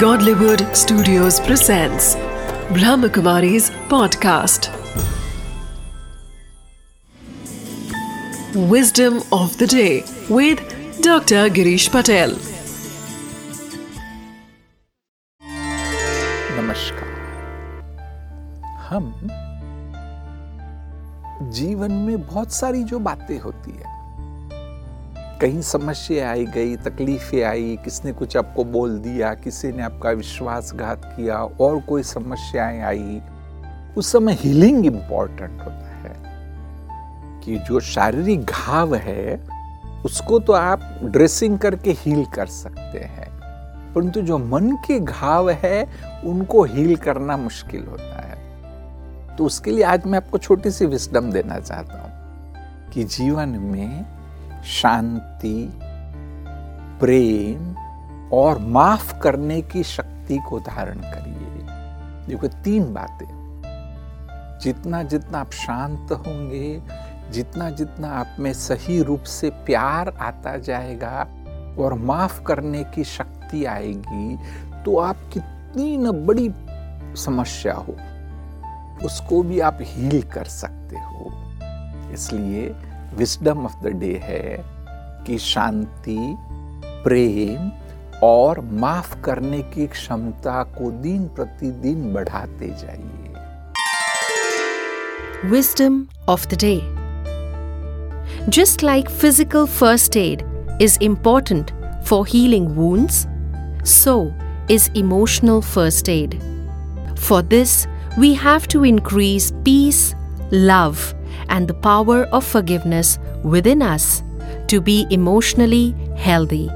Godlywood Studios presents Brahmakumari's podcast. Wisdom of the day with Dr. Girish Patel. नमस्कार हम जीवन में बहुत सारी जो बातें होती है कहीं समस्या आई गई, तकलीफें आई, किसने कुछ आपको बोल दिया, किसी ने आपका विश्वासघात किया, और कोई समस्याएँ आई, उस समय हीलिंग इंपॉर्टेंट होता है। कि जो शारीरिक घाव है, उसको तो आप ड्रेसिंग करके हील कर सकते हैं, परंतु जो मन के घाव है, उनको हील करना मुश्किल होता है। तो उसके लिए आज मैं आपको छोटी सी विस्डम देना चाहता हूँ कि जीवन में शांति, प्रेम और माफ़ करने की शक्ति को धारण करिए। देखो, तीन बातें। जितना जितना आप शांत होंगे, जितना जितना आप में सही रूप से प्यार आता जाएगा और माफ़ करने की शक्ति आएगी तो आप कितनी न बड़ी समस्या हो, उसको भी आप हील कर सकते हो। इसलिए विस्डम ऑफ़ द डे है कि शांति, प्रेम और माफ़ करने की क्षमता को दिन प्रतिदिन बढ़ाते जाइए। Wisdom of the day just like physical first aid is important for healing wounds so is emotional first aid for this we have to increase peace love and the power of forgiveness within us to be emotionally healthy.